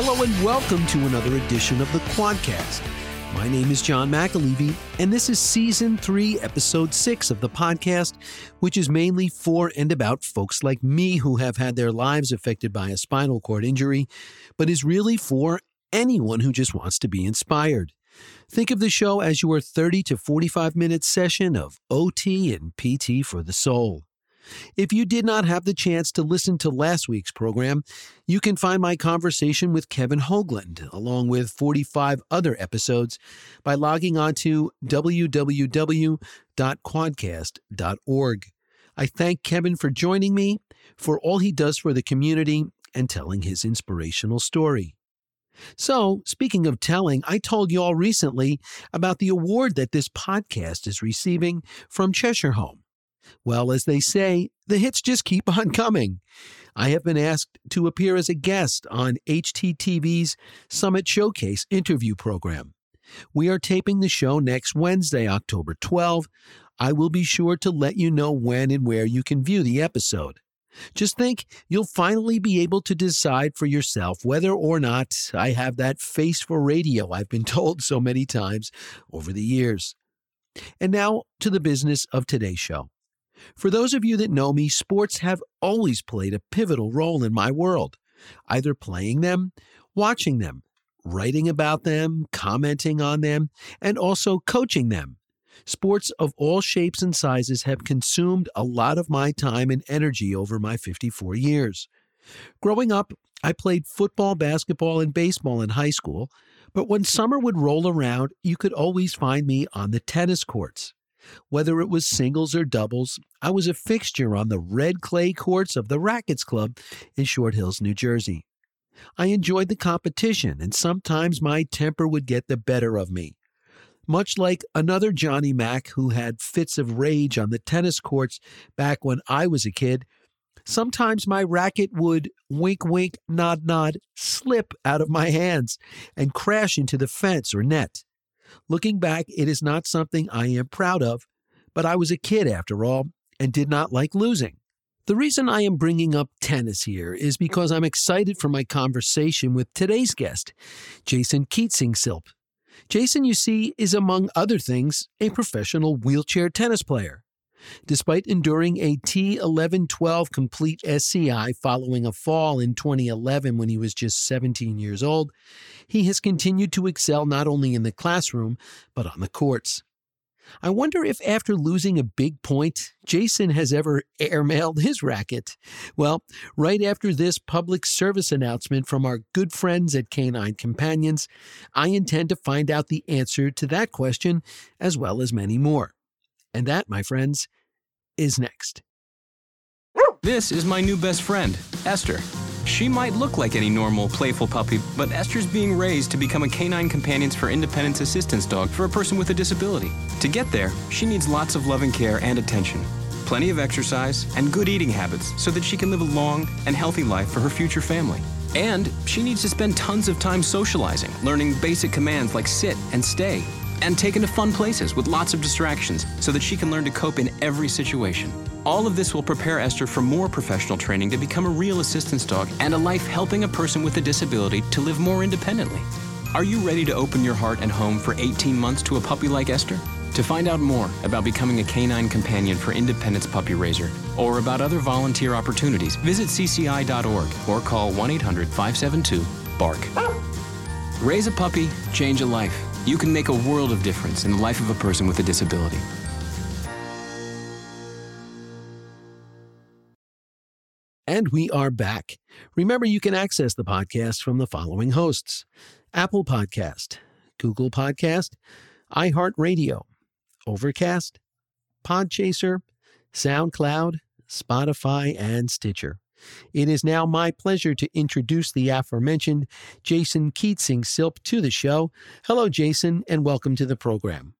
Hello and welcome to another edition of the Quadcast. My name is John McAlevey, and this is season three, episode six of the podcast, which is mainly for and about folks like me who have had their lives affected by a spinal cord injury, but is really for anyone who just wants to be inspired. Think of the show as your 30 to 45 minute session of OT and PT for the soul. If you did not have the chance to listen to last week's program, you can find my conversation with Kevin Hoagland, along with 45 other episodes, by logging on to www.quadcast.org. I thank Kevin for joining me, for all he does for the community, and telling his inspirational story. So, speaking of telling, I told you all recently about the award that this podcast is receiving from Cheshire Home. Well, as they say, the hits just keep on coming. I have been asked to appear as a guest on HTTV's Summit Showcase interview program. We are taping the show next Wednesday, October 12. I will be sure to let you know when and where you can view the episode. Just think you'll finally be able to decide for yourself whether or not I have that face for radio I've been told so many times over the years. And now to the business of today's show. For those of you that know me, sports have always played a pivotal role in my world, either playing them, watching them, writing about them, commenting on them, and also coaching them. Sports of all shapes and sizes have consumed a lot of my time and energy over my 54 years. Growing up, I played football, basketball, and baseball in high school, but when summer would roll around, you could always find me on the tennis courts. Whether it was singles or doubles, I was a fixture on the red clay courts of the Rackets Club in Short Hills, New Jersey. I enjoyed the competition, and sometimes my temper would get the better of me. Much like another Johnny Mac who had fits of rage on the tennis courts back when I was a kid, sometimes my racket would wink, wink, nod, nod, slip out of my hands and crash into the fence or net. Looking back, it is not something I am proud of, but I was a kid after all and did not like losing. The reason I am bringing up tennis here is because I'm excited for my conversation with today's guest, Jason Keatseangsilp. Jason, you see, is among other things a professional wheelchair tennis player. Despite enduring a T11 12 complete SCI following a fall in 2011 when he was just 17 years old, he has continued to excel not only in the classroom, but on the courts. I wonder if after losing a big point, Jason has ever airmailed his racket. Well, right after this public service announcement from our good friends at Canine Companions, I intend to find out the answer to that question as well as many more. And that, my friends, is next. This is my new best friend, Esther. She might look like any normal, playful puppy, but Esther's being raised to become a canine companions for independence assistance dog for a person with a disability. To get there, she needs lots of loving care and attention, plenty of exercise, and good eating habits so that she can live a long and healthy life for her future family. And she needs to spend tons of time socializing, learning basic commands like sit and stay, and taken to fun places with lots of distractions so that she can learn to cope in every situation. All of this will prepare Esther for more professional training to become a real assistance dog and a life helping a person with a disability to live more independently. Are you ready to open your heart and home for 18 months to a puppy like Esther? To find out more about becoming a canine companion for Independence Puppy Raiser or about other volunteer opportunities, visit cci.org or call 1 800 572 BARK. Raise a puppy, change a life. You can make a world of difference in the life of a person with a disability. And we are back. Remember, you can access the podcast from the following hosts Apple Podcast, Google Podcast, iHeartRadio, Overcast, Podchaser, SoundCloud, Spotify, and Stitcher. It is now my pleasure to introduce the aforementioned Jason Keatseangsilp to the show. Hello, Jason, and welcome to the program.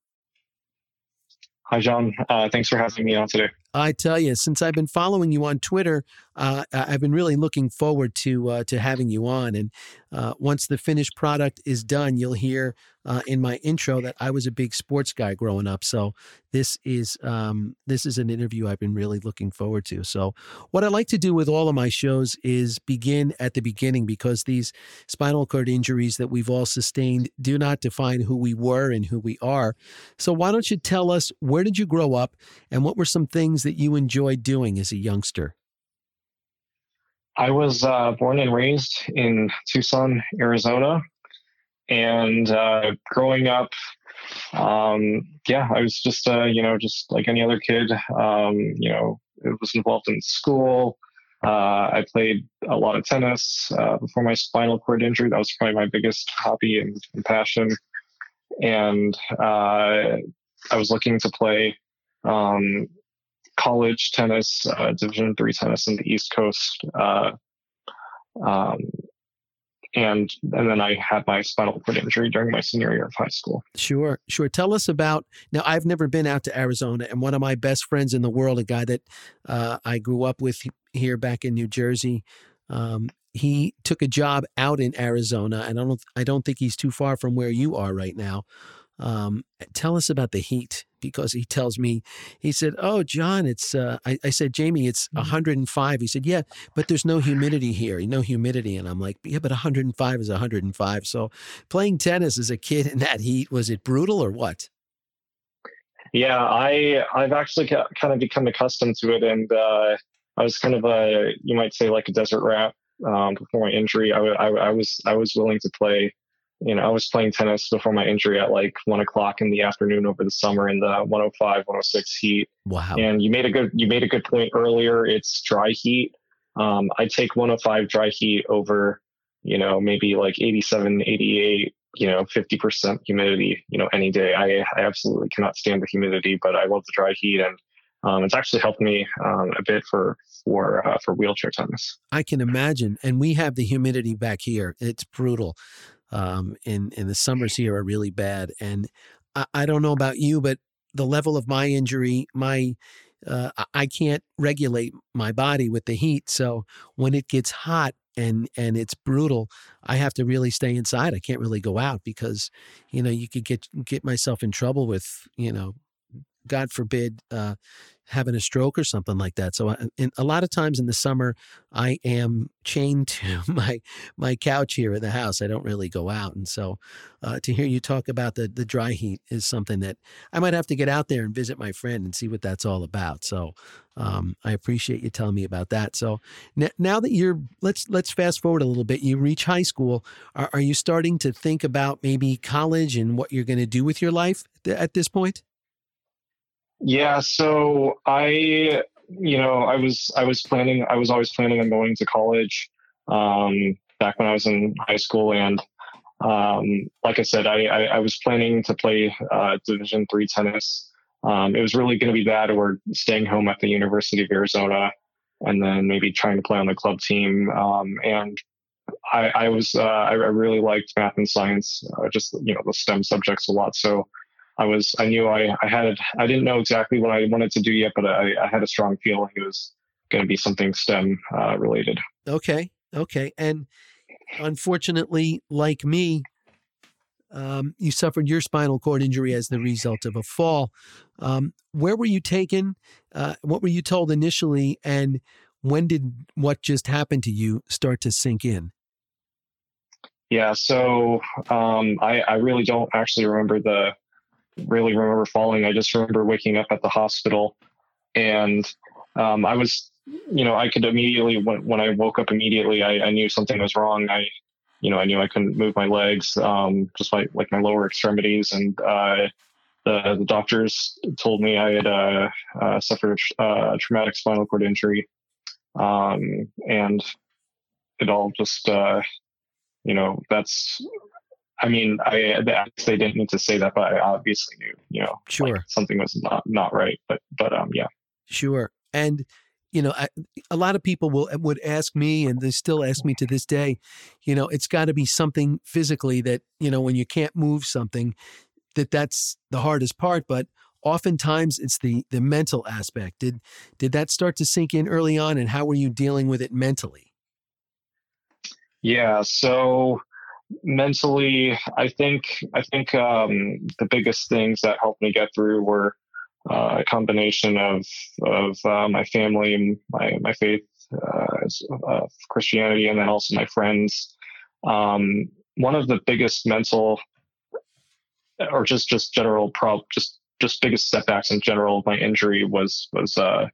Hi, John. Uh, thanks for having me on today. I tell you, since I've been following you on Twitter, uh, I've been really looking forward to uh, to having you on. And uh, once the finished product is done, you'll hear uh, in my intro that I was a big sports guy growing up. So this is um, this is an interview I've been really looking forward to. So what I like to do with all of my shows is begin at the beginning because these spinal cord injuries that we've all sustained do not define who we were and who we are. So why don't you tell us where did you grow up and what were some things that you enjoyed doing as a youngster? I was uh, born and raised in Tucson, Arizona. And uh, growing up, um, yeah, I was just, uh, you know, just like any other kid, um, you know, I was involved in school. Uh, I played a lot of tennis uh, before my spinal cord injury. That was probably my biggest hobby and, and passion. And uh, I was looking to play um, college tennis, uh, Division three tennis in the East Coast, uh, um, and and then I had my spinal cord injury during my senior year of high school. Sure, sure. Tell us about now. I've never been out to Arizona, and one of my best friends in the world, a guy that uh, I grew up with here back in New Jersey. Um, he took a job out in Arizona, and I don't I don't think he's too far from where you are right now. Um, tell us about the heat because he tells me, he said, Oh, John, it's, uh, I, I, said, Jamie, it's 105. Mm-hmm. He said, Yeah, but there's no humidity here, no humidity. And I'm like, Yeah, but 105 is 105. So playing tennis as a kid in that heat, was it brutal or what? Yeah, I, I've actually kind of become accustomed to it. And, uh, I was kind of a, you might say like a desert rat, um, before my injury. I, I, I was, I was willing to play you know, I was playing tennis before my injury at like one o'clock in the afternoon over the summer in the 105, 106 heat. Wow. And you made a good, you made a good point earlier. It's dry heat. Um, I take 105 dry heat over, you know, maybe like 87, 88, you know, 50% humidity, you know, any day. I, I absolutely cannot stand the humidity, but I love the dry heat. And um, it's actually helped me um, a bit for for uh, for wheelchair tennis. I can imagine, and we have the humidity back here. It's brutal um, in in the summers here are really bad. And I, I, don't know about you, but the level of my injury, my uh, I can't regulate my body with the heat. So when it gets hot and and it's brutal, I have to really stay inside. I can't really go out because you know you could get get myself in trouble with you know God forbid, uh, having a stroke or something like that. So, a lot of times in the summer, I am chained to my my couch here in the house. I don't really go out, and so uh, to hear you talk about the the dry heat is something that I might have to get out there and visit my friend and see what that's all about. So, um, I appreciate you telling me about that. So n- now that you're let's let's fast forward a little bit. You reach high school. Are, are you starting to think about maybe college and what you're going to do with your life th- at this point? Yeah, so I, you know, I was I was planning. I was always planning on going to college um, back when I was in high school, and um, like I said, I, I, I was planning to play uh, Division three tennis. Um, it was really going to be that, or staying home at the University of Arizona, and then maybe trying to play on the club team. Um, and I, I was uh, I, really liked math and science, uh, just you know the STEM subjects a lot. So I was, I knew I, I had, I didn't know exactly what I wanted to do yet, but I, I had a strong feeling it was going to be something STEM uh, related. Okay. Okay. And unfortunately, like me, um, you suffered your spinal cord injury as the result of a fall. Um, where were you taken? Uh, what were you told initially? And when did what just happened to you start to sink in? Yeah, so um, I, I really don't actually remember the really remember falling. I just remember waking up at the hospital and um, I was, you know, I could immediately, when, when I woke up immediately, I, I, knew something was wrong. I, you know, I knew I couldn't move my legs, um, just my, like my lower extremities. And uh, the, the doctors told me I had uh, uh, suffered a traumatic spinal cord injury. Um, and it all just, uh, you know, that's I mean, I they didn't need to say that, but I obviously knew, you know, sure like something was not not right. But but um, yeah, sure. And you know, I, a lot of people will would ask me, and they still ask me to this day. You know, it's got to be something physically that you know when you can't move something, that that's the hardest part. But oftentimes it's the the mental aspect. Did did that start to sink in early on, and how were you dealing with it mentally? Yeah, so mentally, I think I think um, the biggest things that helped me get through were uh, a combination of of uh, my family my my faith, uh, Christianity, and then also my friends. Um, one of the biggest mental or just just general prob just just biggest setbacks in general of my injury was was uh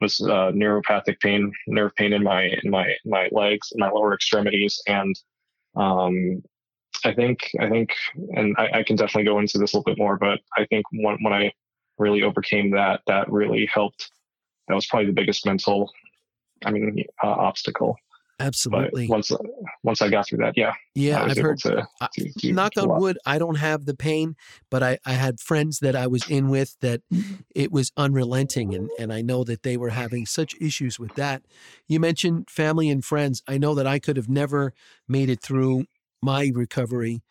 was uh, neuropathic pain, nerve pain in my in my my legs, in my lower extremities, and um, I think I think, and I, I, can definitely go into this a little bit more, but I think when when I really overcame that, that really helped. That was probably the biggest mental, I mean, uh, obstacle. Absolutely. But once once I got through that, yeah, yeah, I've heard. To, to, to, knock on wood, I don't have the pain, but I I had friends that I was in with that it was unrelenting, and and I know that they were having such issues with that. You mentioned family and friends. I know that I could have never made it through my recovery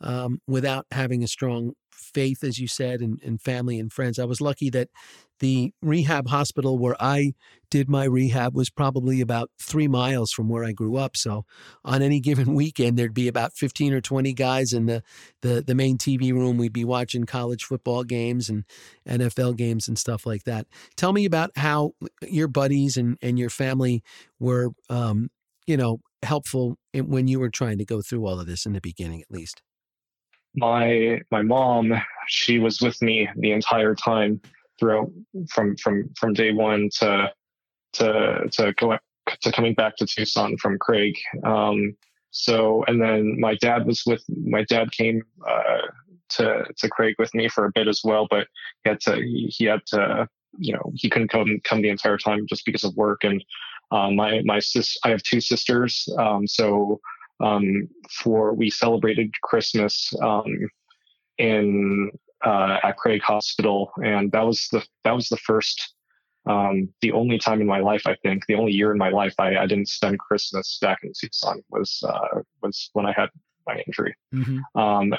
um, without having a strong faith, as you said, and, and family and friends. I was lucky that the rehab hospital where I did my rehab was probably about three miles from where I grew up. So on any given weekend, there'd be about 15 or 20 guys in the, the, the main TV room. We'd be watching college football games and NFL games and stuff like that. Tell me about how your buddies and, and your family were, um, you know, helpful when you were trying to go through all of this in the beginning, at least my my mom she was with me the entire time throughout from from from day one to to to go to coming back to Tucson from Craig. Um, so and then my dad was with my dad came uh, to to Craig with me for a bit as well, but he had to he, he had to you know he couldn't come come the entire time just because of work and um, my my sis I have two sisters um, so um, for we celebrated Christmas um, in uh, at Craig Hospital, and that was the that was the first, um, the only time in my life I think the only year in my life I, I didn't spend Christmas back in Tucson was uh, was when I had my injury. Mm-hmm. Um,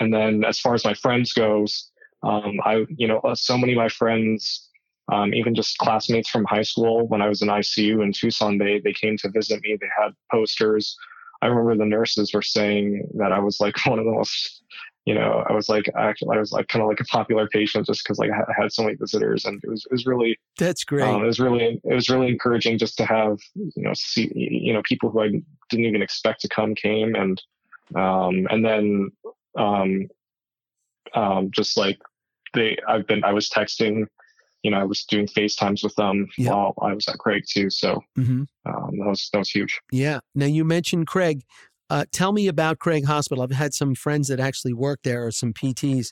and then as far as my friends goes, um, I you know uh, so many of my friends. Um, even just classmates from high school when I was in ICU in Tucson, they they came to visit me. They had posters I remember the nurses were saying that I was like one of the most, you know, I was like actually I was like kind of like a popular patient just because like I had so many visitors and it was it was really that's great. Um, it was really it was really encouraging just to have you know see you know people who I didn't even expect to come came and um and then um um just like they I've been I was texting you know, I was doing FaceTimes with them yep. while I was at Craig too. So mm-hmm. um, that was that was huge. Yeah. Now you mentioned Craig. Uh, tell me about Craig Hospital. I've had some friends that actually work there, or some PTs.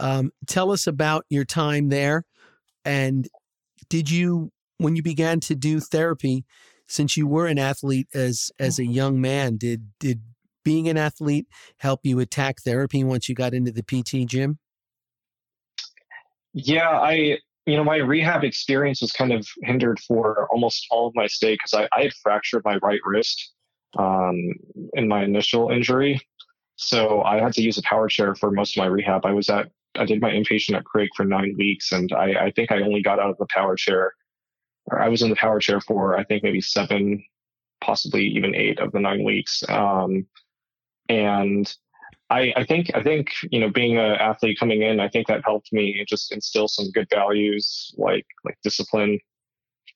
Um, tell us about your time there, and did you, when you began to do therapy, since you were an athlete as as a young man, did did being an athlete help you attack therapy once you got into the PT gym? Yeah, I you know, my rehab experience was kind of hindered for almost all of my stay because I, I, had fractured my right wrist um, in my initial injury. So I had to use a power chair for most of my rehab. I was at, I did my inpatient at Craig for nine weeks, and I, I think I only got out of the power chair, or I was in the power chair for, I think, maybe seven, possibly even eight of the nine weeks. Um, and I, I think I think you know being an athlete coming in, I think that helped me just instill some good values like like discipline,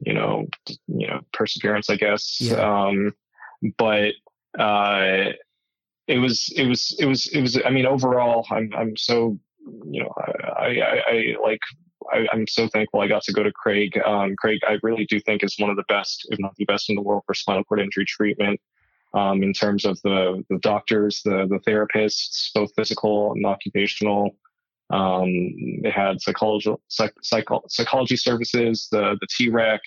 you know, you know perseverance, I guess. Yeah. Um, but uh, it was it was it was it was. I mean, overall, I'm I'm so you know I I, I like I, am so thankful I got to go to Craig. Um, Craig, I really do think is one of the best, if not the best in the world for spinal cord injury treatment um, in terms of the, the doctors, the, the therapists, both physical and occupational. Um, they had psychology, psych, psycho, psychology services, the, the TREC.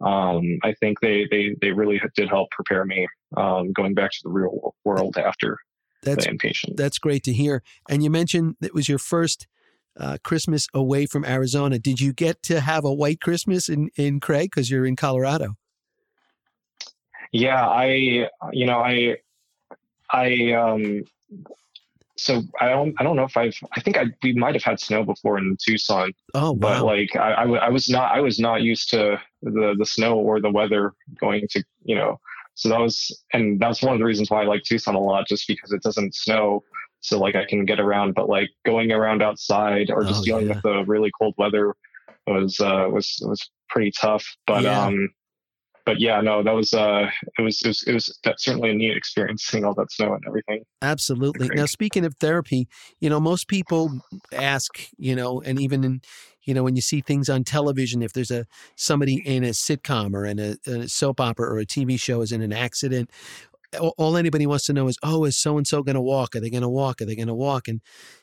Um, I think they, they, they really did help prepare me um, going back to the real world after that's, the inpatient. That's great to hear. And you mentioned it was your first uh, Christmas away from Arizona. Did you get to have a white Christmas in, in Craig because you're in Colorado? Yeah, I you know I I um so I don't I don't know if I've I think I we might have had snow before in Tucson. Oh, wow. But like I, I, I was not I was not used to the the snow or the weather going to you know so that was and that's one of the reasons why I like Tucson a lot just because it doesn't snow so like I can get around but like going around outside or just Oh, dealing yeah. with the really cold weather was uh was was pretty tough but Yeah. um but yeah no that was uh it was it was, it was that's certainly a neat experience seeing all that snow and everything Absolutely. Now, speaking of therapy, you know, most people ask, you know, and even in, you know, when you see things on television, if there's a somebody in a sitcom or in a, a soap opera or a TV show is in an accident, all, all anybody wants to know is, oh, is so and so going to walk? Are they going to walk? Are they going to walk? And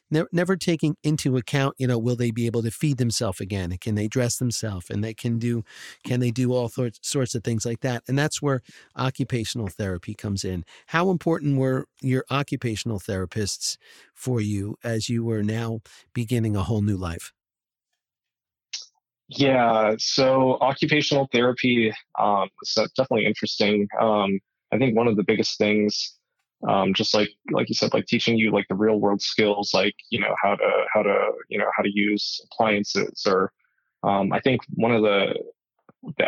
never, never taking into account, you know, will they be able to feed themselves again? Can they dress themselves? And they can do, can they do all sorts sorts of things like that? And that's where occupational therapy comes in. How important were your occupational therapists for you as you were now beginning a whole new life? Yeah, so occupational therapy um, uh, definitely interesting. Um, I think one of the biggest things, um, just like like you said, like teaching you like the real world skills, like you know how to how to you know how to use appliances, or um, I think one of the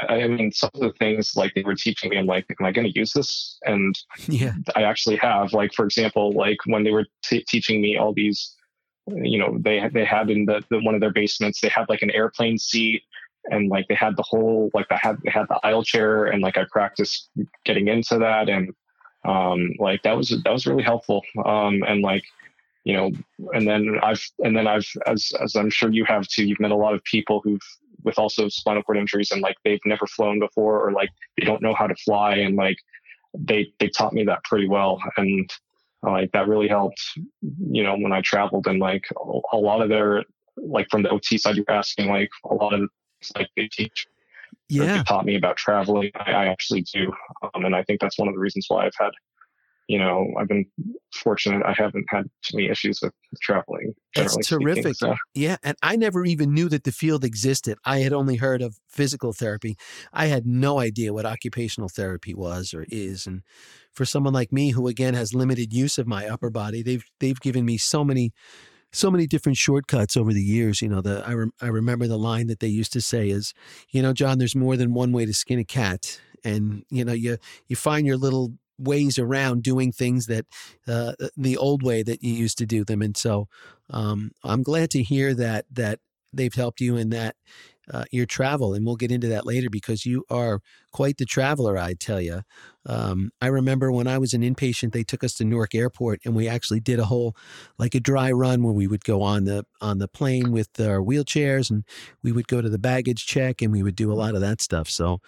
I mean some of the things like they were teaching me, I'm like, am I going to use this? And Yeah. I actually have. Like for example, like when they were t- teaching me all these, you know, they they had in the, the one of their basements, they had like an airplane seat, and like they had the whole like they had they had the aisle chair, and like I practiced getting into that, and um, like that was that was really helpful. Um, and like you know, and then I've and then I've as as I'm sure you have too. You've met a lot of people who've with also spinal cord injuries and like they've never flown before or like they don't know how to fly and like they they taught me that pretty well and like that really helped you know when i traveled and like a, a lot of their like from the ot side you're asking like a lot of like they teach Yeah. taught me about traveling I, I actually do um, and i think that's one of the reasons why i've had you know i've been fortunate i haven't had too many issues with traveling That's generally speaking, terrific. so. Yeah, and I never even knew that the field existed. I had only heard of physical therapy. I had no idea what occupational therapy was or is. And for someone like me who again has limited use of my upper body, they've they've given me so many so many different shortcuts over the years. You know, the I I remember the line that they used to say is, you know, John, there's more than one way to skin a cat, and you know, you you find your little ways around doing things that uh, the old way that you used to do them, and so um, I'm glad to hear that that they've helped you in that uh, your travel, and we'll get into that later because you are quite the traveler. I tell you, um, I remember when I was an inpatient, they took us to Newark Airport, and we actually did a whole like a dry run where we would go on the on the plane with our wheelchairs, and we would go to the baggage check, and we would do a lot of that stuff. So,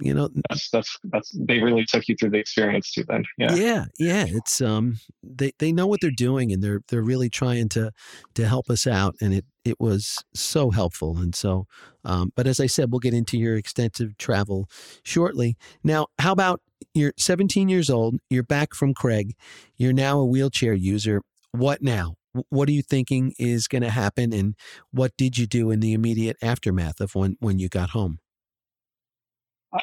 you know, that's that's that's they really took you through the experience too then yeah yeah, yeah. It's um they they know what they're doing and they're they're really trying to to help us out and it it was so helpful and so um but as I said we'll get into your extensive travel shortly. Now, how about you're 17 years old, you're back from Craig, you're now a wheelchair user. What now? What are you thinking is going to happen and what did you do in the immediate aftermath of when when you got home?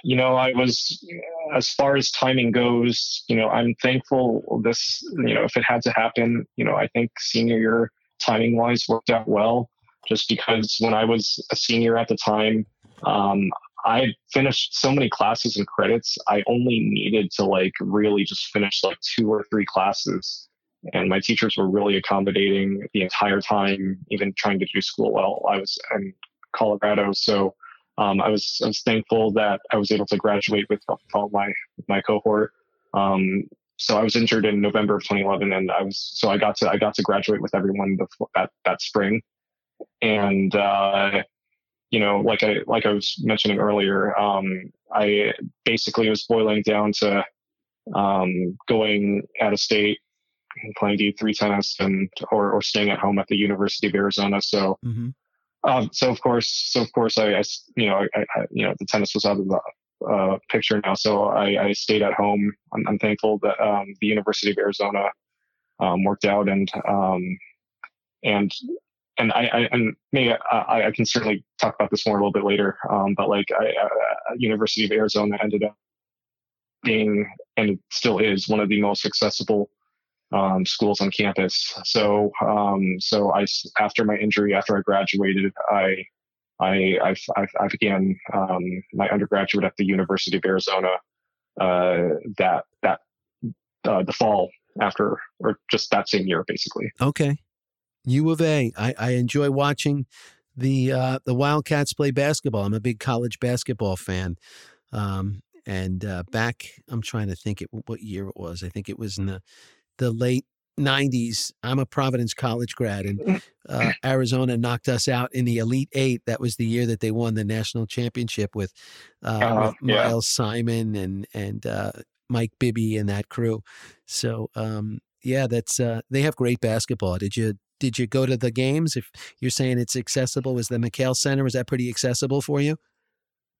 You know, I was, as far as timing goes, you know, I'm thankful this, you know, if it had to happen, you know, I think senior year timing wise worked out well just because when I was a senior at the time, um, I finished so many classes and credits. I only needed to like really just finish like two or three classes. And my teachers were really accommodating the entire time, even trying to do school while I was in Colorado. So, um, I was I was thankful that I was able to graduate with all my my cohort. Um, so I was injured in November of 2011, and I was so I got to I got to graduate with everyone before that that spring, and uh, you know like I like I was mentioning earlier, um, I basically was boiling down to um, going out of state, playing D3 tennis, and or or staying at home at the University of Arizona. So. Mm-hmm. Um, so of course, so of course, I, I you know, I, I, you know, the tennis was out of the uh, picture now, so I, I stayed at home. I'm, I'm thankful that um, the University of Arizona um, worked out, and um, and and I, I and maybe I, I can certainly talk about this more a little bit later. Um, but like, I, uh, University of Arizona ended up being and it still is one of the most accessible um, schools on campus. So, um, so I after my injury, after I graduated, I I I, I, began um, my undergraduate at the University of Arizona uh, that that uh, the fall after or just that same year, basically. Okay, U of A. I, I enjoy watching the uh, the Wildcats play basketball. I'm a big college basketball fan. Um, and uh, back, I'm trying to think it what year it was. I think it was in the the late 90s. I'm a Providence College grad, and mm. uh, Arizona knocked us out in the Elite Eight. That was the year that they won the national championship with, uh, uh, with yeah. Miles Simon and and uh, Mike Bibby and that crew. So um, yeah, that's uh, they have great basketball. Did you did you go to the games? If you're saying it's accessible, was the McKale Center was that pretty accessible for you?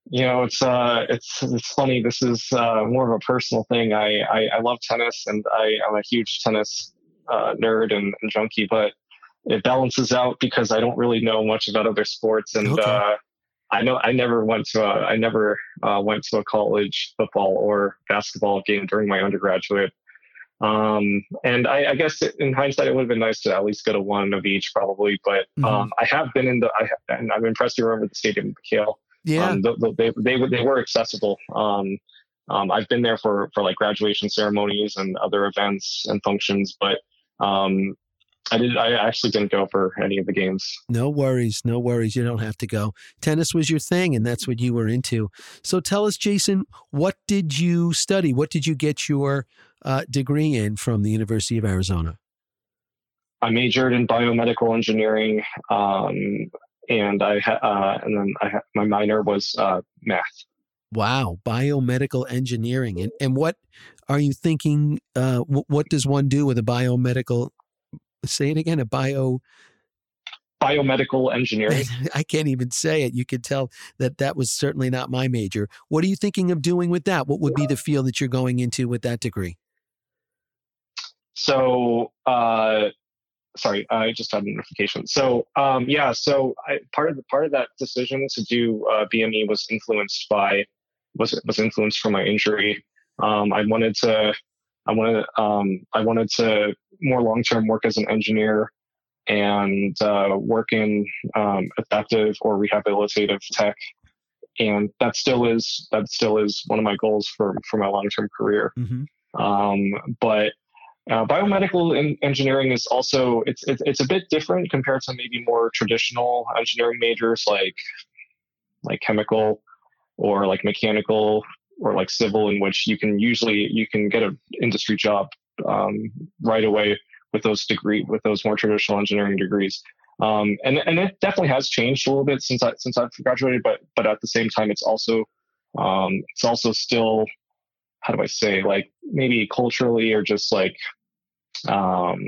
You know it's uh it's it's funny this is uh more of a personal thing i i, I love tennis and i i'm a huge tennis uh, nerd and, and, junkie but it balances out because i don't really know much about other sports and okay. uh i know i never went to a i never uh, went to a college football or basketball game during my undergraduate um, and I, I, guess in hindsight, it would have been nice to at least go to one of each, probably. But mm-hmm. um, I have been in the, I, and I'm impressed you remember the stadium McKale. Yeah, um, they, they, they, they were accessible. Um, um, I've been there for for like graduation ceremonies and other events and functions, but um, I did. I actually didn't go for any of the games. No worries, no worries. You don't have to go. Tennis was your thing, and that's what you were into. So tell us, Jason, what did you study? What did you get your uh, degree in from the University of Arizona? I majored in biomedical engineering. Um, and I uh, and then I ha- my minor was uh, math. Wow, biomedical engineering, and and what are you thinking? Uh, w- what does one do with a biomedical? Say it again. A bio biomedical engineering. I can't even say it. You could tell that that was certainly not my major. What are you thinking of doing with that? What would be the field that you're going into with that degree? So, uh, sorry, I just had a notification. So um, yeah, so I, part of the part of that decision to do uh, BME was influenced by was was influenced from my injury. Um, I wanted to I wanted um, I wanted to more long term work as an engineer and uh, work in um, adaptive or rehabilitative tech. And that still is that still is one of my goals for for my long term career. Mm-hmm. Um, but uh, biomedical in- engineering is also it's, it's it's a bit different compared to maybe more traditional engineering majors like like chemical or like mechanical or like civil, in which you can usually you can get an industry job um, right away with those degree with those more traditional engineering degrees. Um, and and it definitely has changed a little bit since I since I've graduated, but but at the same time, it's also um, it's also still how do I say, like maybe culturally or just like, um,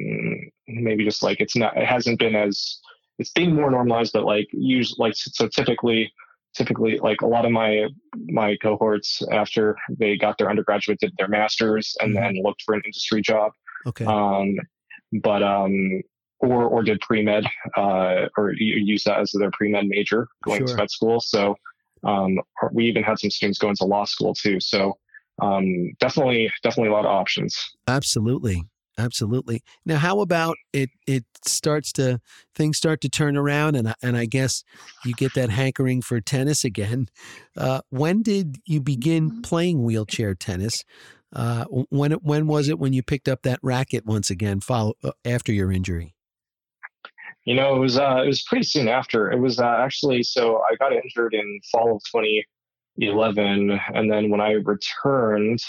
maybe just like it's not, it hasn't been as, it's being more normalized, but like use like, so typically, typically like a lot of my, my cohorts after they got their undergraduate did their masters and mm-hmm. then looked for an industry job. Okay. Um, but, um, or, or did pre-med, uh, or use that as their pre-med major going sure. to med school. So, um, we even had some students going to law school too. So, um, definitely, definitely a lot of options. Absolutely. Absolutely. Now, how about it? It starts to things start to turn around, and and I guess you get that hankering for tennis again. Uh, when did you begin mm-hmm. playing wheelchair tennis? Uh, when when was it when you picked up that racket once again? Follow uh, after your injury. You know, it was uh, it was pretty soon after. It was uh, actually so I got injured in fall of twenty 11. And then when I returned,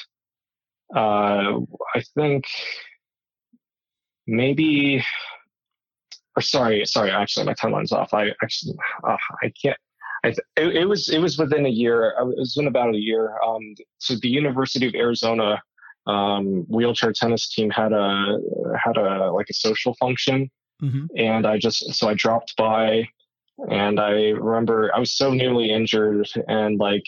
uh, I think maybe, or sorry, sorry, actually, my timeline's off. I actually, uh, I can't. I th- it, it, was it was within a year. It was in about a year. Um, so the University of Arizona um, wheelchair tennis team had a had a like a social function, mm-hmm. and I just so I dropped by and I remember I was so newly injured and like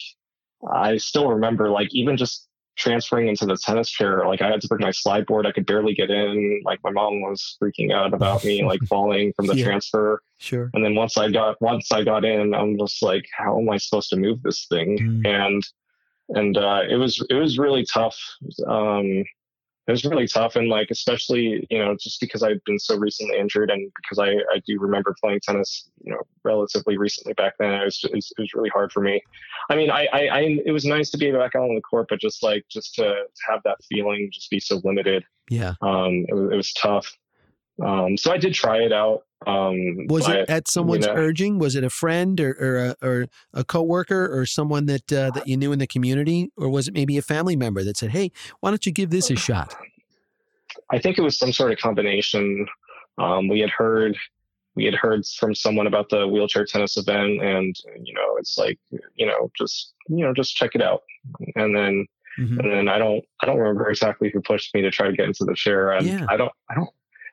I still remember like even just transferring into the tennis chair, like I had to bring my slide board. I could barely get in. Like my mom was freaking out about me like falling from the yeah, transfer. Sure. And then once I got once I got in, I'm just like, how am I supposed to move this thing? Mm. And and uh, it was it was really tough. Um, it was really tough and like especially you know just because i've been so recently injured and because i i do remember playing tennis you know relatively recently back then it was, it was, it was really hard for me. I mean I, I, I it was nice to be back out on the court but just like just to, to have that feeling just be so limited yeah. um it, it was tough. Um so i did try it out um was it at someone's you know, urging was it a friend or or a, or a coworker or someone that uh, that you knew in the community or was it maybe a family member that said hey why don't you give this a shot I think it was some sort of combination. Um, we had heard we had heard from someone about the wheelchair tennis event, and you know, it's like you know, just you know, just check it out. And then Mhm. and then I don't I don't remember exactly who pushed me to try to get into the chair. And Yeah. I don't I don't.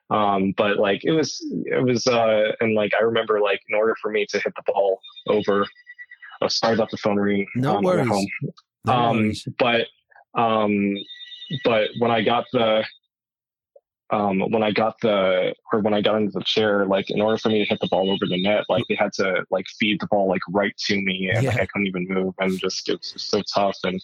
Um, but like it was it was uh, and like I remember like in order for me to hit the ball over. Oh, sorry about the phone ringing. No um, worries. home No um, worries. but um, but when I got the um, when I got the or when I got into the chair, like in order for me to hit the ball over the net, like they had to like feed the ball like right to me, and like I couldn't even move, and just it was just so tough. And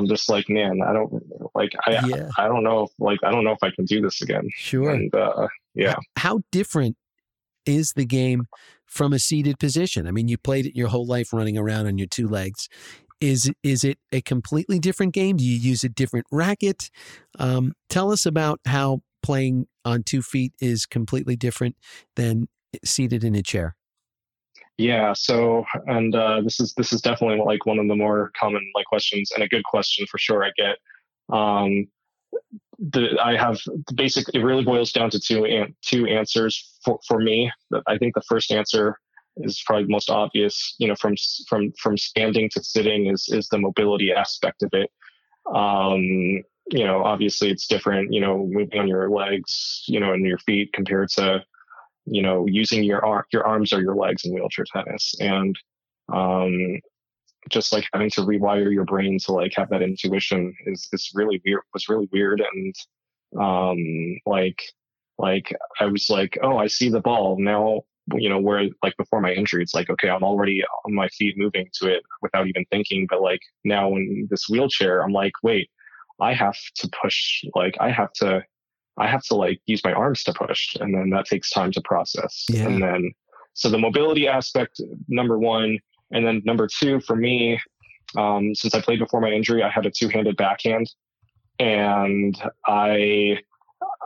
I'm just like, man, I don't like I yeah I don't know if like I don't know if I can do this again. sure And uh, yeah, how different is the game from a seated position? I mean, you played it your whole life running around on your two legs. Is is it a completely different game? Do you use a different racket? Um, tell us about how playing on two feet is completely different than seated in a chair. Yeah. So, and uh, this is this is definitely like one of the more common like questions, and a good question for sure. I get. Um, the I have basically it really boils down to two an, two answers for for me. I think the first answer is probably the most obvious. You know, from from from standing to sitting is is the mobility aspect of it. Um, you know, obviously it's different. You know, moving on your legs, you know, and your feet compared to you know using your ar- your arms or your legs in wheelchair tennis. And um just like having to rewire your brain to like have that intuition is is really weird was really weird. And um like like i was like oh i see the ball. Now you know where like before my injury it's like okay i'm already on my feet moving to it without even thinking. But like now in this wheelchair i'm like wait i have to push like i have to I have to like use my arms to push, and then that takes time to process. Yeah. And then, so the mobility aspect, number one, and then number two for me, um, since I played before my injury, I had a two-handed backhand, and I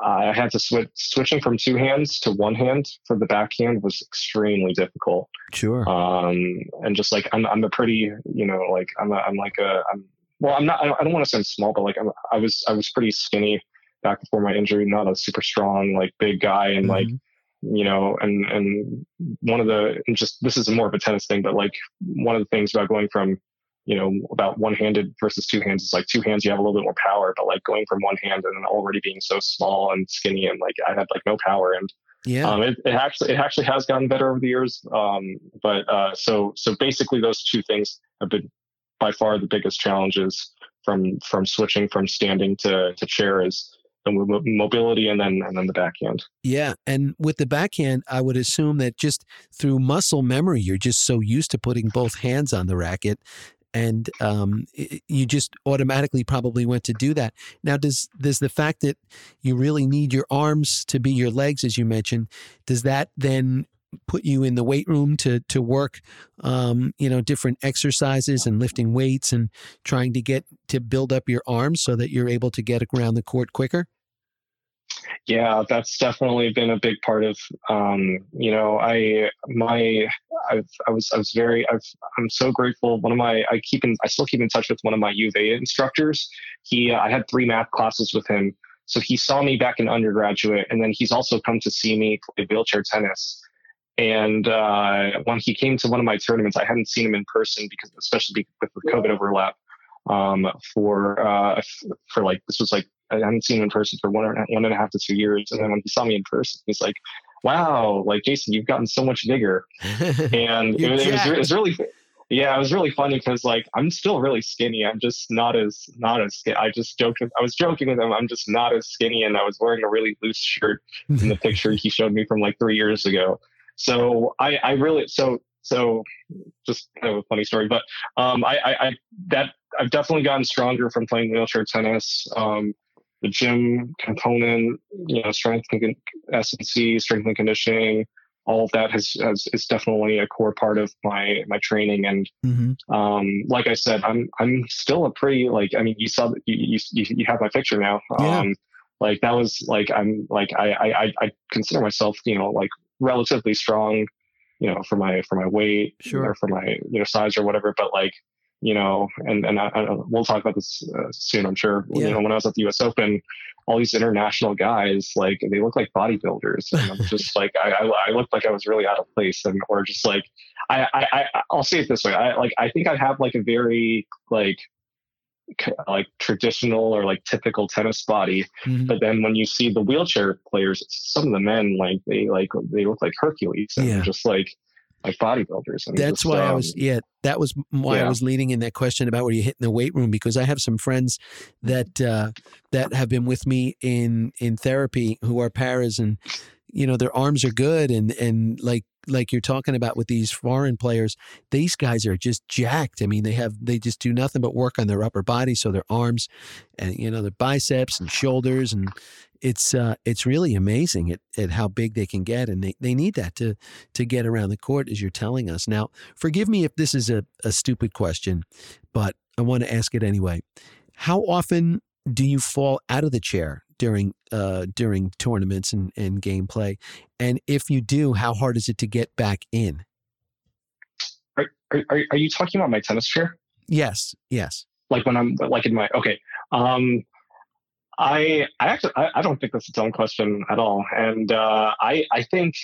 I had to switch switching from two hands to one hand for the backhand was extremely difficult. Sure. Um, and just like I'm I'm a pretty you know like I'm a, I'm like a I'm well I'm not I don't, I don't want to sound small, but like I'm, I was I was pretty skinny back before my injury, not a super strong like big guy, and like Mhm. you know, and and one of the and just this is more of a tennis thing, but like one of the things about going from you know about one handed versus two hands is like two hands you have a little bit more power, but like going from one hand and already being so small and skinny and like I had like no power and yeah. um, it, it actually it actually has gotten better over the years. Um, but uh, so so basically those two things have been by far the biggest challenges from from switching from standing to to chair is the mobility and then and then the backhand. Yeah, and with the backhand, I would assume that just through muscle memory, you're just so used to putting both hands on the racket, and um, i- you just automatically probably went to do that. Now, does does the fact that you really need your arms to be your legs, as you mentioned, does that then put you in the weight room to to work, um, you know, different exercises and lifting weights and trying to get to build up your arms so that you're able to get around the court quicker? Yeah, that's definitely been a big part of um, you know I my I've, I was I was very I've, I'm so grateful. One of my I keep in I still keep in touch with one of my uva instructors. He uh, I had three math classes with him, so he saw me back in undergraduate, and then he's also come to see me play wheelchair tennis. And uh, when he came to one of my tournaments, I hadn't seen him in person because, especially with the COVID overlap, um, for uh, for like this was like I hadn't seen him in person for one and a- one and a half to two years. And then when he saw me in person, he's like, "Wow, like Jason, you've gotten so much bigger." And it, was- it was, it was really, yeah, it was really funny because like I'm still really skinny. I'm just not as not as skinny. I just joked with I was joking with him. I'm just not as skinny, and I was wearing a really loose shirt in the picture he showed me from like three years ago. So I, I really so so just kind of a funny story, but um, I, I, I that I've definitely gotten stronger from playing wheelchair tennis. Um, the gym component, you know, strength and S&C, strength and conditioning, all of that has, has is definitely a core part of my my training. And mm-hmm. um, like I said, I'm I'm still a pretty like I mean, you saw you you you have my picture now. Yeah. Um, like that was like I'm like I I I consider myself you know like relatively strong, you know, for my for my weight sure. or for my you know size or whatever. But like you know, and and I, I, we'll talk about this uh, soon, I'm sure. Yeah. You know, when I was at the U.S. Open, all these international guys, like they look like bodybuilders, and I'm just like I, I, I looked like I was really out of place, and or just like I, I, I I'll say it this way, I like I think I have like a very like like traditional or like typical tennis body mm-hmm. but then when you see the wheelchair players some of the men like they like they look like hercules and yeah. just like like bodybuilders. And That's just, why um, I was yeah. That was why yeah. I was leading in that question about where you hit in the weight room because I have some friends that uh, that have been with me in in therapy who are paras and you know their arms are good and and like like you're talking about with these foreign players, these guys are just jacked. I mean, they have they just do nothing but work on their upper body, so their arms and you know their biceps and shoulders, and it's uh, it's really amazing at, at how big they can get, and they, they need that to to get around the court, as you're telling us. Now, forgive me if this is a, a stupid question, but I want to ask it anyway. How often do you fall out of the chair during uh, during tournaments and, and gameplay? And if you do, how hard is it to get back in? Are, are, are you talking about my tennis chair? Yes, yes. Like when I'm like in my okay. Um, I I actually I, I don't think that's a dumb question at all, and uh, I I think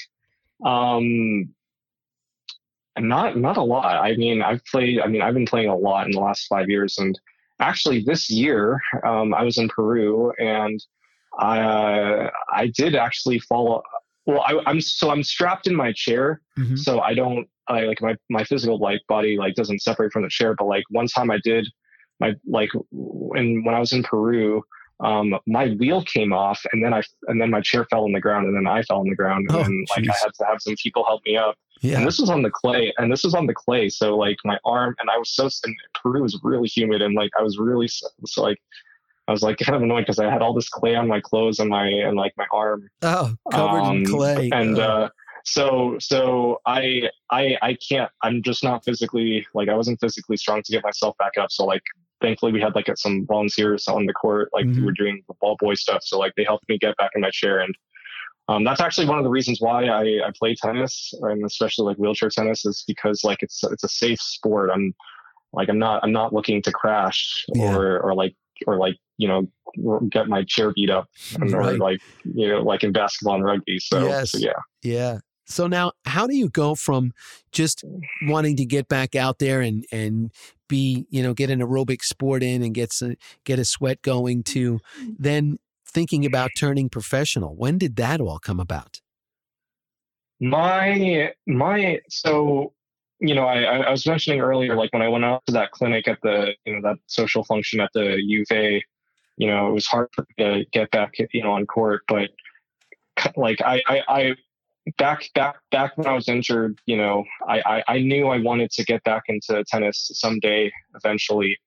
um, not not a lot. I mean, I've played. I mean, I've been playing a lot in the last five years, and actually this year um, I was in Peru and I uh, I did actually fall. Well, I, am so I'm strapped in my chair, mm-hmm. so I don't I like my my physical like body like doesn't separate from the chair. But like one time I did my like when when I was in Peru. Um, my wheel came off and then I and then my chair fell on the ground and then I fell on the ground and oh, then, like I had to have some people help me up. Yeah. And this was on the clay, and this was on the clay. So like my arm, and I was so and Peru was really humid, and like I was really so, so like I was like kind of annoyed because I had all this clay on my clothes and my and like my arm. Oh, covered um, in clay. And oh. uh, so so I I I can't. I'm just not physically like I wasn't physically strong to get myself back up. So like thankfully we had like some volunteers on the court like mm-hmm. who were doing the ball boy stuff. So like they helped me get back in my chair and um, that's actually one of the reasons why I, I play tennis and especially like wheelchair tennis is because like it's it's a safe sport. I'm like I'm not I'm not looking to crash yeah. or or like or like you know get my chair beat up right. or like you know like in basketball and rugby. So, yes. so yeah, yeah. So now, how do you go from just wanting to get back out there and and be you know get an aerobic sport in and get some, get a sweat going to mm-hmm. then thinking about turning professional? When did that all come about? My my so you know I I was mentioning earlier like when I went out to that clinic at the you know that social function at the uva you know it was hard to get back you know on court, but like I I, I back back back when I was injured, you know, I, I, I knew I wanted to get back into tennis someday eventually.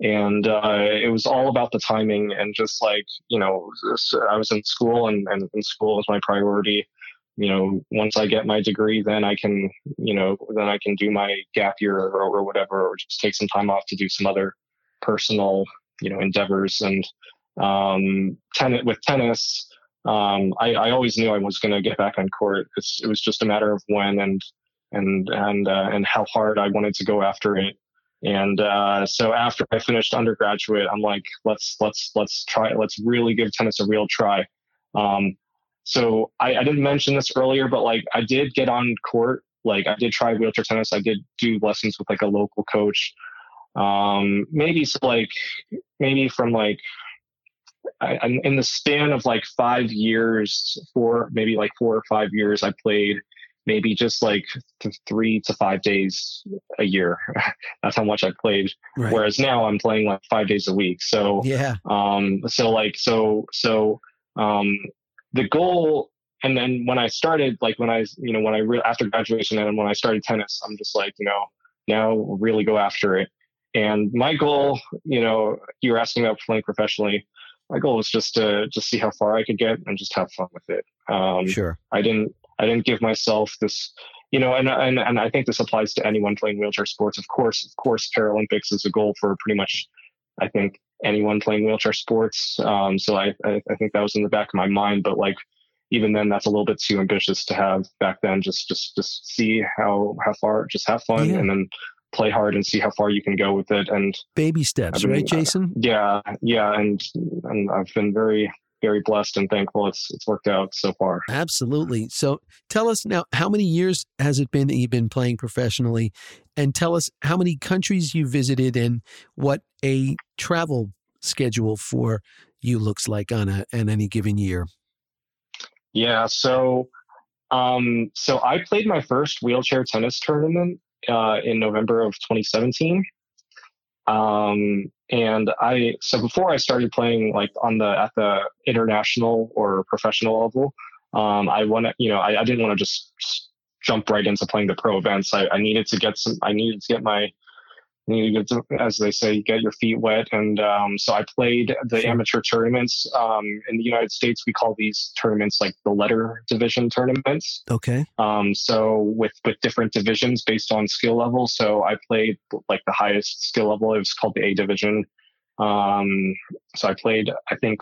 And uh, it was all about the timing and just like you know i was in school and, and, and school was my priority. You know once i get my degree then i can you know then i can do my gap year or, or whatever or just take some time off to do some other personal you know endeavors. And um tennis with tennis um i, I always knew i was going to get back on court it's, it was just a matter of when and and and uh, and how hard i wanted to go after it and uh, so after I finished undergraduate, I'm like, let's let's let's try let's really give tennis a real try. Um, so I, I didn't mention this earlier, but like I did get on court. Like I did try wheelchair tennis. I did do lessons with like a local coach. Um, maybe so like maybe from like I, in the span of like five years, four maybe like four or five years, I played maybe just like three to five days a year. That's how much I played. Right. Whereas now I'm playing like five days a week. So yeah. Um. So like so so um the goal. And then when I started, like when I you know when I re- after graduation and when I started tennis, I'm just like you know now really go after it. And my goal, you know, you were asking about playing professionally. My goal was just to just see how far I could get and just have fun with it. Um, sure. I didn't I didn't give myself this you know, and, and and I think this applies to anyone playing wheelchair sports. Of course, of course, Paralympics is a goal for pretty much, I think, anyone playing wheelchair sports. Um, so I, I, I think that was in the back of my mind. But like, even then, that's a little bit too ambitious to have back then. Just just just see how how far, just have fun, yeah. and then play hard and see how far you can go with it. And baby steps, been, right, Jason? Yeah, yeah, and and I've been very very blessed and thankful it's it's worked out so far. Absolutely. So tell us now how many years has it been that you've been playing professionally and tell us how many countries you visited and what a travel schedule for you looks like on a on any given year. Yeah, so um so I played my first wheelchair tennis tournament uh, in November of 2017. Um, and I so before I started playing like on the at the international or professional level, um, I want to you know I, I didn't want to just jump right into playing the pro events. I, I needed to get some. I needed to get my you get to, as they say, get your feet wet. And um, so I played the amateur tournaments. Um, in the United States, we call these tournaments like the letter division tournaments. Okay. Um, so with with different divisions based on skill level. So I played like the highest skill level. It was called the A division. Um, so I played, I think.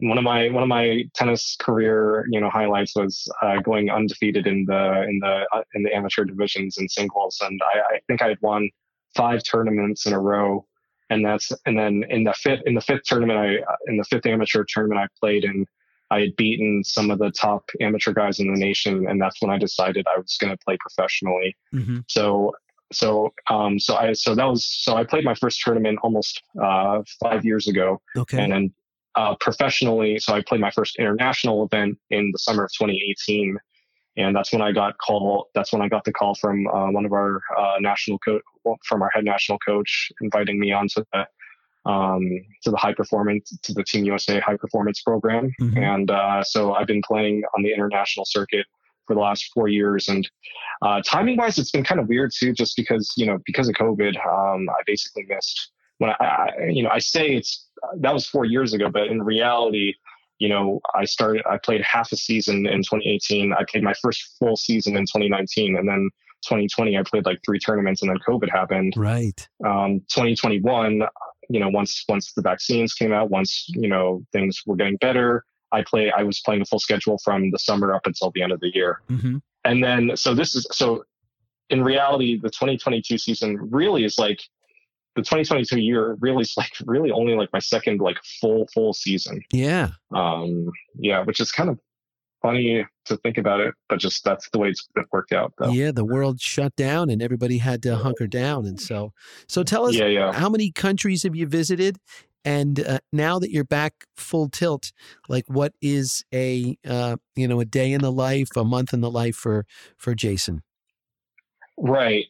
One of my one of my tennis career, you know, highlights was uh, going undefeated in the in the uh, in the amateur divisions in singles, and I, I think I had won five tournaments in a row. And that's, and then in the fifth, in the fifth tournament, I, in the fifth amateur tournament I played in, I had beaten some of the top amateur guys in the nation. And that's when I decided I was going to play professionally. Mm-hmm. So, so, um, so I, so that was, so I played my first tournament almost, uh, five years ago. Okay. And then, uh, professionally, so I played my first international event in the summer of 2018 and that's when I got call. That's when I got the call from uh, one of our uh, national coach, from our head national coach, inviting me onto the um, to the high performance to the Team USA high performance program. Mm-hmm. And uh, so I've been playing on the international circuit for the last four years. And uh, timing wise, it's been kind of weird too, just because you know because of COVID, um, I basically missed when I, I you know I say it's that was four years ago, but in reality you know, I started, I played half a season in 2018. I played my first full season in 2019. And then 2020, I played like three tournaments and then COVID happened. Right. Um, 2021, you know, once, once the vaccines came out, once, you know, things were getting better, I play, I was playing a full schedule from the summer up until the end of the year. Mm-hmm. And then, so this is, so in reality, the 2022 season really is like the 2022 year really is like really only like my second like full full season. Yeah. Um. Yeah, which is kind of funny to think about it, but just that's the way it's worked out. Though. Yeah, the world shut down and everybody had to hunker down, and so so tell us, yeah, yeah. how many countries have you visited? And uh, now that you're back full tilt, like what is a uh, you know a day in the life, a month in the life for for Jason? Right.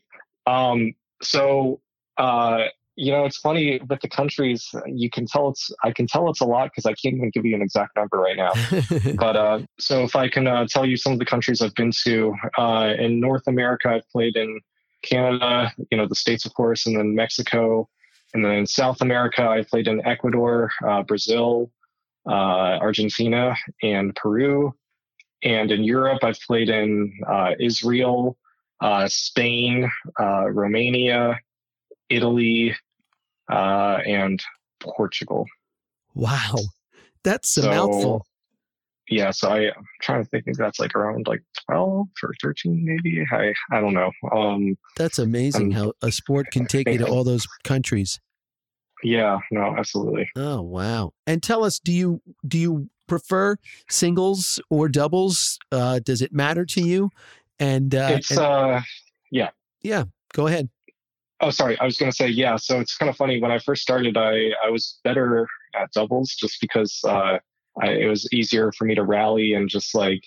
Um. So uh, you know, it's funny with the countries. You can tell it's. I can tell it's a lot because I can't even give you an exact number right now. but uh, so if I can uh, tell you some of the countries I've been to uh, in North America, I've played in Canada, you know, the states, of course, and then Mexico, and then in South America, I played in Ecuador, uh, Brazil, uh, Argentina, and Peru. And in Europe, I've played in uh, Israel, Spain, Romania. Italy, uh, and Portugal. Wow, that's a so, mouthful. Yeah, so I, am trying to think. If that's like around like twelve or thirteen, maybe. I I don't know. Um, that's amazing how a sport can take you to all those countries. Yeah, no, absolutely. Oh wow! And tell us, do you do you prefer singles or doubles? Uh, does it matter to you? And uh, it's and, uh, yeah, yeah. Go ahead. Oh, sorry. I was going to say, yeah. So it's kind of funny. When I first started, I, I was better at doubles just because uh, I, it was easier for me to rally and just like,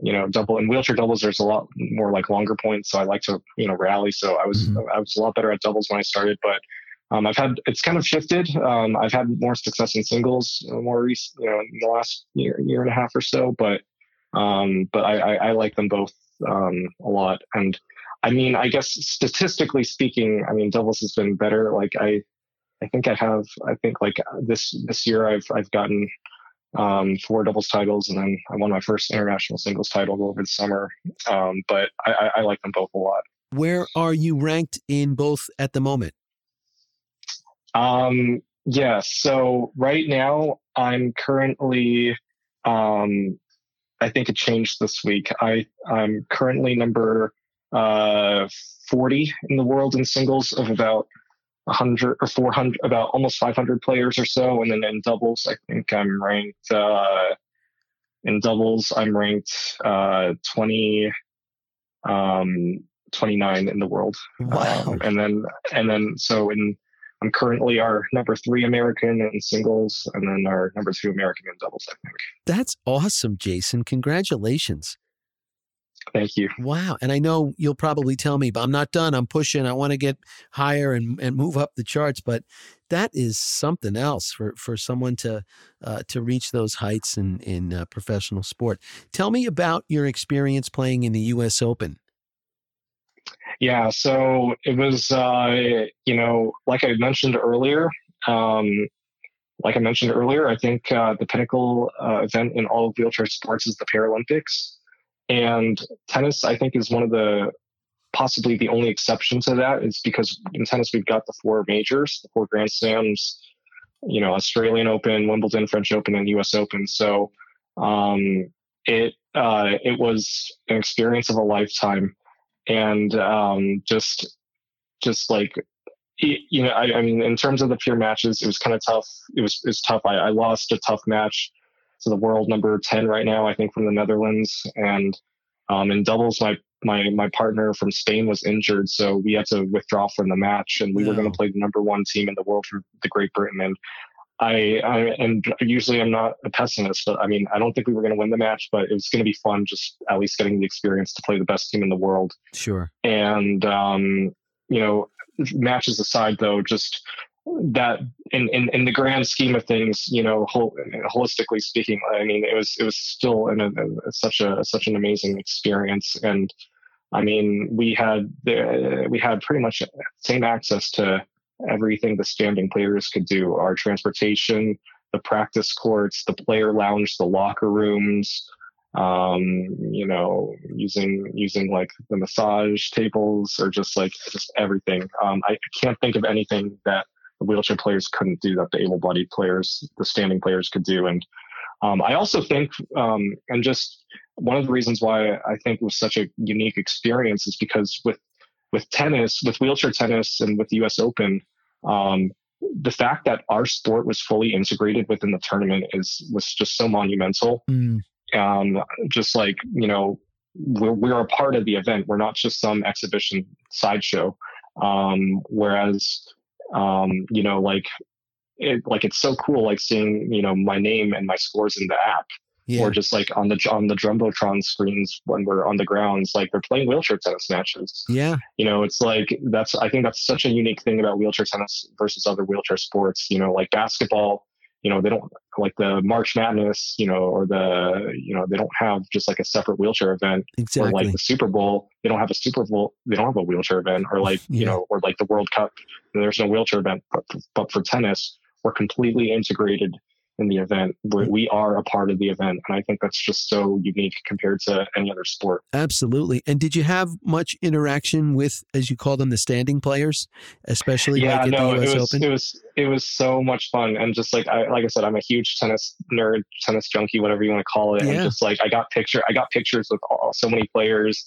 you know, double in wheelchair doubles, there's a lot more like longer points. So I like to, you know, rally. So I was, mm-hmm. I was a lot better at doubles when I started, but um, I've had, it's kind of shifted. Um, I've had more success in singles more recent, you know, in the last year, year and a half or so, but, um, but I, I, I like them both um, a lot. And I mean, I guess statistically speaking, I mean, doubles has been better. Like I, I think I have. I think like this this year I've I've gotten um, four doubles titles, and then I won my first international singles title over the summer. Um, but I, I, I like them both a lot. Where are you ranked in both at the moment? Um, yeah, so right now I'm currently, um, I think it changed this week. I I'm currently number uh, 40 in the world in singles of about 100 or 400, about almost 500 players or so. And then in doubles, I think I'm ranked, uh, in doubles, I'm ranked uh, 20, um, 29 in the world. Wow. Um, and then, and then, so in, I'm currently our number three American in singles, and then our number two American in doubles. I think. That's awesome, Jason. Congratulations. Thank you. Wow. And I know you'll probably tell me, but I'm not done. I'm pushing. I want to get higher and, and move up the charts. But that is something else for, for someone to uh, to reach those heights in, in uh, professional sport. Tell me about your experience playing in the U.S. Open. Yeah. So it was, uh, you know, like I mentioned earlier, um, like I mentioned earlier, I think uh, the pinnacle uh, event in all of wheelchair sports is the Paralympics. And tennis, I think, is one of the possibly the only exception to that is because in tennis we've got the four majors, the four Grand Slams, you know, Australian Open, Wimbledon, French Open, and U.S. Open. So um, it uh, it was an experience of a lifetime, and um, just just like you know, I, I, mean, in terms of the pure matches, it was kind of tough. It was it was tough. I, I lost a tough match to the world number 10 right now, I think from the Netherlands. And um, in doubles, my, my, my partner from Spain was injured. So we had to withdraw from the match and we yeah. were going to play the number one team in the world for the Great Britain. And I, I, and usually I'm not a pessimist, but I mean, I don't think we were going to win the match, but it was going to be fun just at least getting the experience to play the best team in the world. Sure. And, um, you know, matches aside though, just that in, in, in the grand scheme of things, you know, hol- holistically speaking, I mean, it was it was still a, such a such an amazing experience, and I mean, we had the, we had pretty much same access to everything the standing players could do: our transportation, the practice courts, the player lounge, the locker rooms. Um, you know, using using like the massage tables or just like just everything. Um, I can't think of anything that wheelchair players couldn't do that the able-bodied players, the standing players could do. And um, I also think, um, and just one of the reasons why I think it was such a unique experience is because with with tennis, with wheelchair tennis, and with the U.S. Open, um, the fact that our sport was fully integrated within the tournament is was just so monumental. Mm. Um, just like you know, we're, we're a part of the event. We're not just some exhibition sideshow. Um, whereas um, you know, like it, like it's so cool, like seeing you know my name and my scores in the app, yeah. or just like on the on the jumbotron screens when we're on the grounds, like they're playing wheelchair tennis matches. Yeah, you know, it's like that's I think that's such a unique thing about wheelchair tennis versus other wheelchair sports. You know, like basketball you know they don't like the march madness you know or the you know they don't have just like a separate wheelchair event exactly. or like the super bowl they don't have a super bowl they don't have a wheelchair event or like yeah. you know or like the world cup there's no wheelchair event but, but for tennis we're completely integrated in the event. We're, we are a part of the event. And I think that's just so unique compared to any other sport. Absolutely. And did you have much interaction with, as you call them, the standing players, especially yeah, like no, the US it was, Open? It was, it was so much fun. And just like, I, like I said, I'm a huge tennis nerd, tennis junkie, whatever you want to call it. Yeah. And just like, I got picture, I got pictures with all, so many players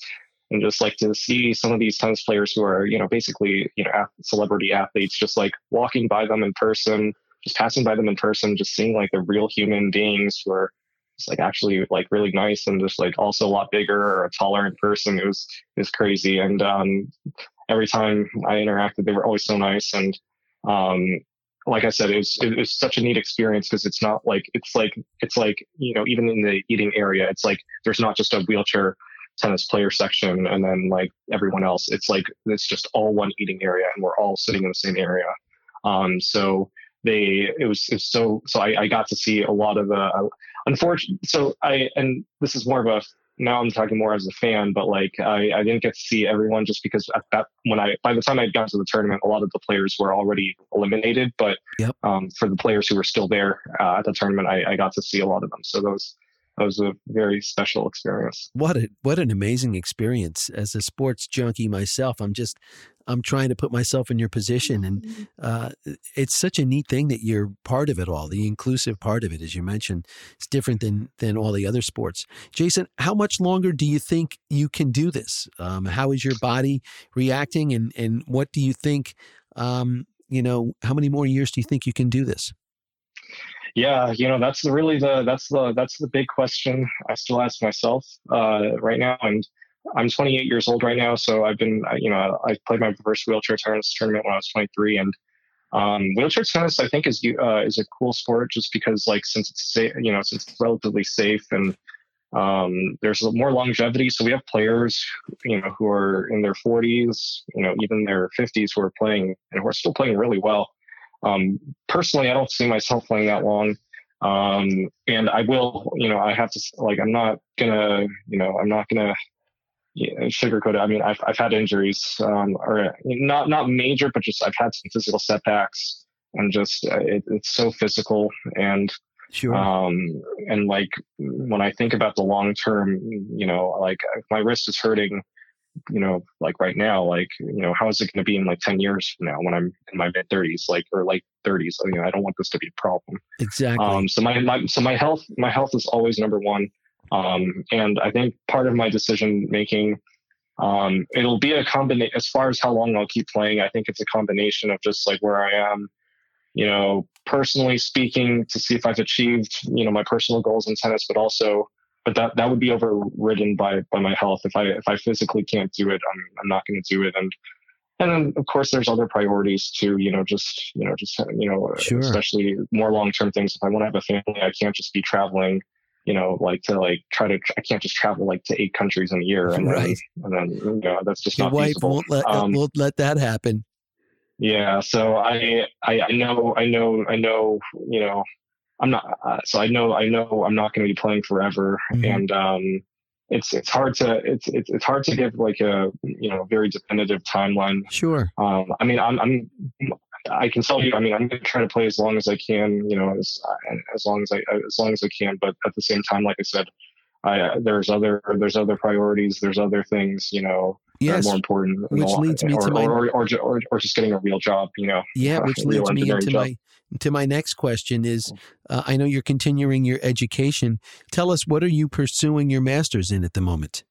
and just like to see some of these tennis players who are, you know, basically, you know, celebrity athletes, just like walking by them in person, just passing by them in person, just seeing like the real human beings who are just like actually like really nice and just like also a lot bigger or a taller in person. It was was crazy. And um, every time I interacted, they were always so nice. And um, like I said, it was it was such a neat experience because it's not like it's like it's like you know even in the eating area, it's like there's not just a wheelchair tennis player section and then like everyone else. It's like it's just all one eating area and we're all sitting in the same area. Um, so they it was, it was so so I, I, got to see a lot of uh unfortunately so I and this is more of a now I'm talking more as a fan, but like I, I didn't get to see everyone just because at that when I by the time I'd gotten to the tournament, a lot of the players were already eliminated. But yep. um, for the players who were still there uh, at the tournament, I, I got to see a lot of them. So those that was a very special experience. What a what an amazing experience as a sports junkie myself. I'm just I'm trying to put myself in your position, and mm-hmm. uh, it's such a neat thing that you're part of it all. The inclusive part of it, as you mentioned, it's different than than all the other sports. Jason, how much longer do you think you can do this? Um, how is your body reacting, and and what do you think? Um, you know, how many more years do you think you can do this? Yeah you know that's really the that's the that's the big question i still ask myself uh, right now and i'm 28 years old right now so i've been you know i played my first wheelchair tennis tournament when i was 23 and um, wheelchair tennis i think is uh, is a cool sport just because like since it's safe you know since it's relatively safe and um, there's more longevity so we have players you know who are in their 40s you know even their 50s who are playing and who are still playing really well um, personally, I don't see myself playing that long. Um, and I will, you know, I have to like, I'm not gonna, you know, I'm not gonna sugarcoat it. I mean, I've, I've had injuries, um, or not, not major, but just, I've had some physical setbacks and just, uh, it, it's so physical and, Sure. Um, and like when I think about the long term, you know, like my wrist is hurting you know, like right now, like, you know, how is it going to be in like 10 years from now when I'm in my mid 30s, like, or late 30s? You know, I don't want this to be a problem. Exactly. Um, so my, my, so my health, my health is always number one. Um, and I think part of my decision making, um, it'll be a combination as far as how long I'll keep playing. I think it's a combination of just like where I am, you know, personally speaking to see if I've achieved, you know, my personal goals in tennis, but also but that that would be overridden by by my health. If I if I physically can't do it, I'm I'm not going to do it. And and then of course there's other priorities too. You know, just you know, just you know, sure. especially more long term things. If I want to have a family, I can't just be traveling. You know, like to like try to. I can't just travel like to eight countries in a year, and right. then, and then you know that's just your not wife feasible. won't let um, won't let that happen. Yeah, so I, I I know I know I know you know I'm not. Uh, so I know I know I'm not going to be playing forever, mm-hmm. and um, it's it's hard to it's, it's it's hard to give like a you know very definitive timeline. Sure. Um, I mean, I'm I'm I can tell you. I mean, I'm going to try to play as long as I can. You know, as as long as I as long as I can. But at the same time, like I said, I, there's other there's other priorities. There's other things. You know, yes, more important. Which leads me or, to my or, or, or, or, just getting a real job. You know. Yeah, which leads me into job. my to my next question is uh, I know you're continuing your education. Tell us, what are you pursuing your master's in at the moment?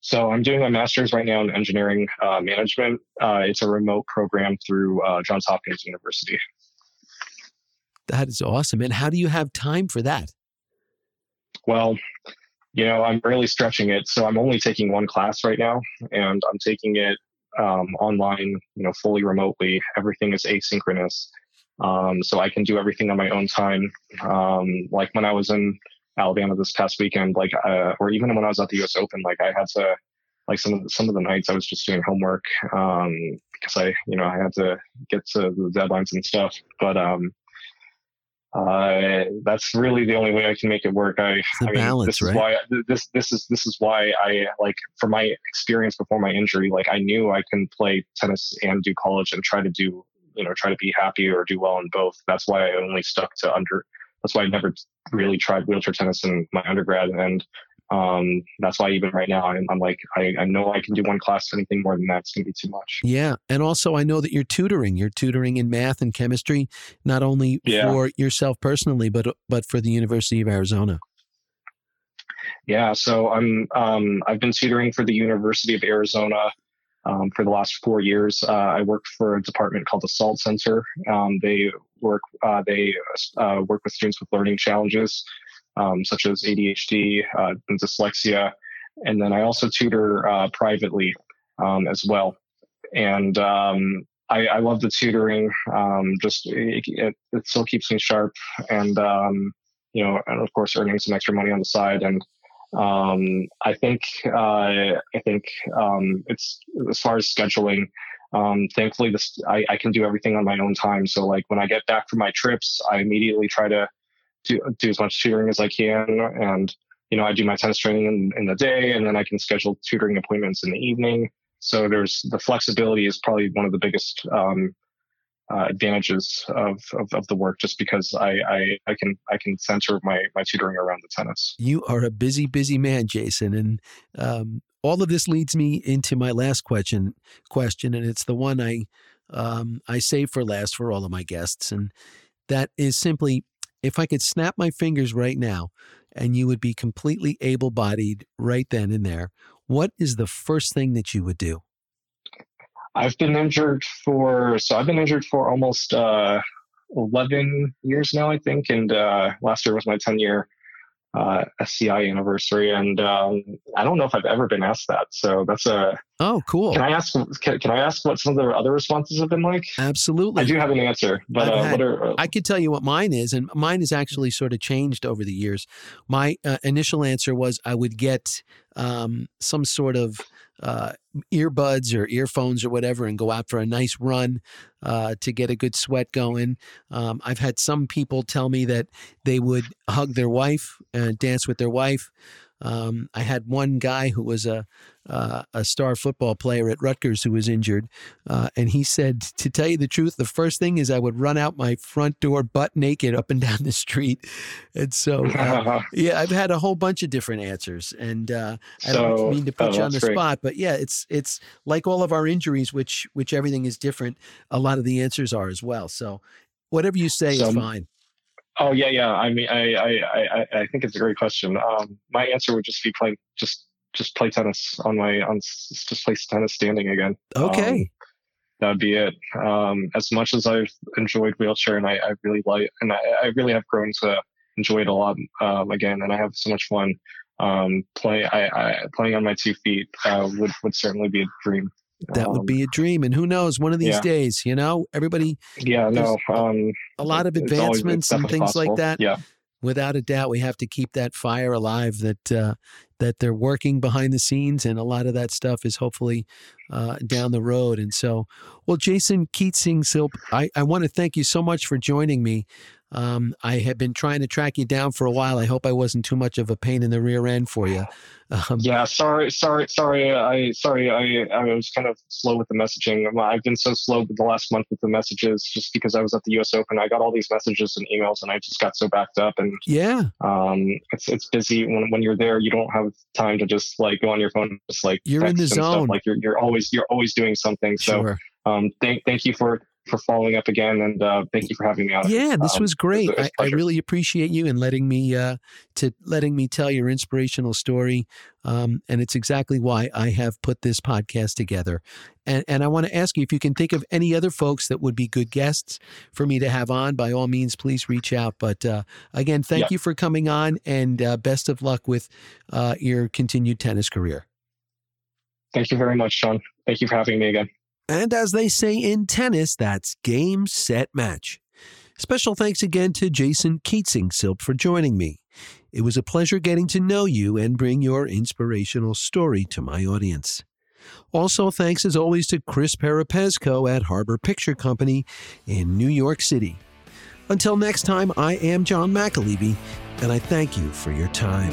So I'm doing my master's right now in engineering uh, management. Uh, it's a remote program through uh, Johns Hopkins University. That is awesome. And how do you have time for that? Well, you know, I'm really stretching it. So I'm only taking one class right now, and I'm taking it um, online, you know, fully remotely. Everything is asynchronous. Um, so I can do everything on my own time. Um, like when I was in Alabama this past weekend, like, uh, or even when I was at the U.S. Open, like I had to, like some of the, some of the nights I was just doing homework um, because I, you know, I had to get to the deadlines and stuff. But um, uh, that's really the only way I can make it work. I, I mean, balance, this is right? why I, this this is this is why I like from my experience before my injury, like I knew I can play tennis and do college and try to do you know try to be happy or do well in both. That's why I only stuck to under. That's why I never really tried wheelchair tennis in my undergrad, and um, that's why even right now I'm, I'm like I, I, know I can do one class. Anything more than that's going to be too much. Yeah, and also I know that you're tutoring. You're tutoring in math and chemistry, not only yeah. for yourself personally, but but for the University of Arizona. Yeah, so I'm um, I've been tutoring for the University of Arizona um, for the last four years. Uh, I work for a department called the SALT Center. Um, they work uh, they uh, work with students with learning challenges um, such as ADHD uh, and dyslexia, and then I also tutor uh, privately um, as well. And um, I, I, love the tutoring. Um, just it, it, it, still keeps me sharp, and you know, and of course, earning some extra money on the side and um, I think uh, I think um, it's as far as scheduling. Um, thankfully, this I, I, can do everything on my own time. So like when I get back from my trips, I immediately try to do, do as much tutoring as I can, and you know, I do my tennis training in, in the day and then I can schedule tutoring appointments in the evening. So there's the flexibility is probably one of the biggest um, uh, advantages of, of, of, the work just because I, I, I can I can center my, my tutoring around the tennis. You are a busy, busy man, Jason. And um, all of this leads me into my last question question, and it's the one I um, I save for last for all of my guests. And that is simply if I could snap my fingers right now and you would be completely able bodied right then and there, what is the first thing that you would do? I've been injured for, so I've been injured for almost uh, 11 years now, I think. And uh, last year was my 10 year uh, SCI anniversary, and um, I don't know if I've ever been asked that. So that's a oh cool. Can I ask? Can, can I ask what some of the other responses have been like? Absolutely. I do have an answer, but uh, had, are, uh, I could tell you what mine is, and mine has actually sort of changed over the years. My uh, initial answer was I would get um, some sort of uh, earbuds or earphones or whatever and go out for a nice run uh, to get a good sweat going. Um, I've had some people tell me that they would hug their wife and dance with their wife. Um, I had one guy who was a uh, a star football player at Rutgers who was injured, uh, and he said, to tell you the truth, the first thing is I would run out my front door butt naked up and down the street, and so uh, yeah, I've had a whole bunch of different answers, and uh, I so, don't mean to put oh, you on the great. spot, but yeah, it's it's like all of our injuries, which which everything is different. A lot of the answers are as well. So whatever you say so, is fine. Oh yeah, yeah. I mean, I I I, I think it's a great question. Um, my answer would just be play just just play tennis on my on just play tennis standing again. Okay. Um, that would be it. Um, as much as I've enjoyed wheelchair and I, I really like, and I, I, really have grown to enjoy it a lot um, again, and I have so much fun. Um, play, I, I, playing on my two feet uh, would would certainly be a dream. That would be a dream, and who knows? One of these yeah. days, you know, everybody. Yeah, no. Um, a lot of advancements and things possible. like that. Yeah. Without a doubt, we have to keep that fire alive. That uh, that they're working behind the scenes, and a lot of that stuff is hopefully uh, down the road. And so, well, Jason Keatseangsilp, I, I want to thank you so much for joining me. Um, I have been trying to track you down for a while. I hope I wasn't too much of a pain in the rear end for you. Um, yeah, sorry, sorry, sorry. I sorry, I I was kind of slow with the messaging. I've been so slow the last month with the messages, just because I was at the U.S. Open. I got all these messages and emails, and I just got so backed up. And yeah, um, it's it's busy when when you're there. You don't have time to just like go on your phone, just like you're in the zone. Stuff. Like you're you're always you're always doing something. So sure. um, thank thank you for for following up again, and uh, thank you for having me on. Yeah, this um, was great. I, I, really appreciate you and letting me uh, to letting me tell your inspirational story. Um, and it's exactly why I have put this podcast together. And, and I want to ask you if you can think of any other folks that would be good guests for me to have on. By all means, please reach out. But uh, again, thank yeah. you for coming on, and uh, best of luck with uh, your continued tennis career. Thank you very much, Sean. Thank you for having me again. And as they say in tennis, that's game, set, match. Special thanks again to Jason Keatseangsilp for joining me. It was a pleasure getting to know you and bring your inspirational story to my audience. Also, thanks as always to Chris Perepesco at Harbor Picture Company in New York City. Until next time, I am John McAlevey, and I thank you for your time.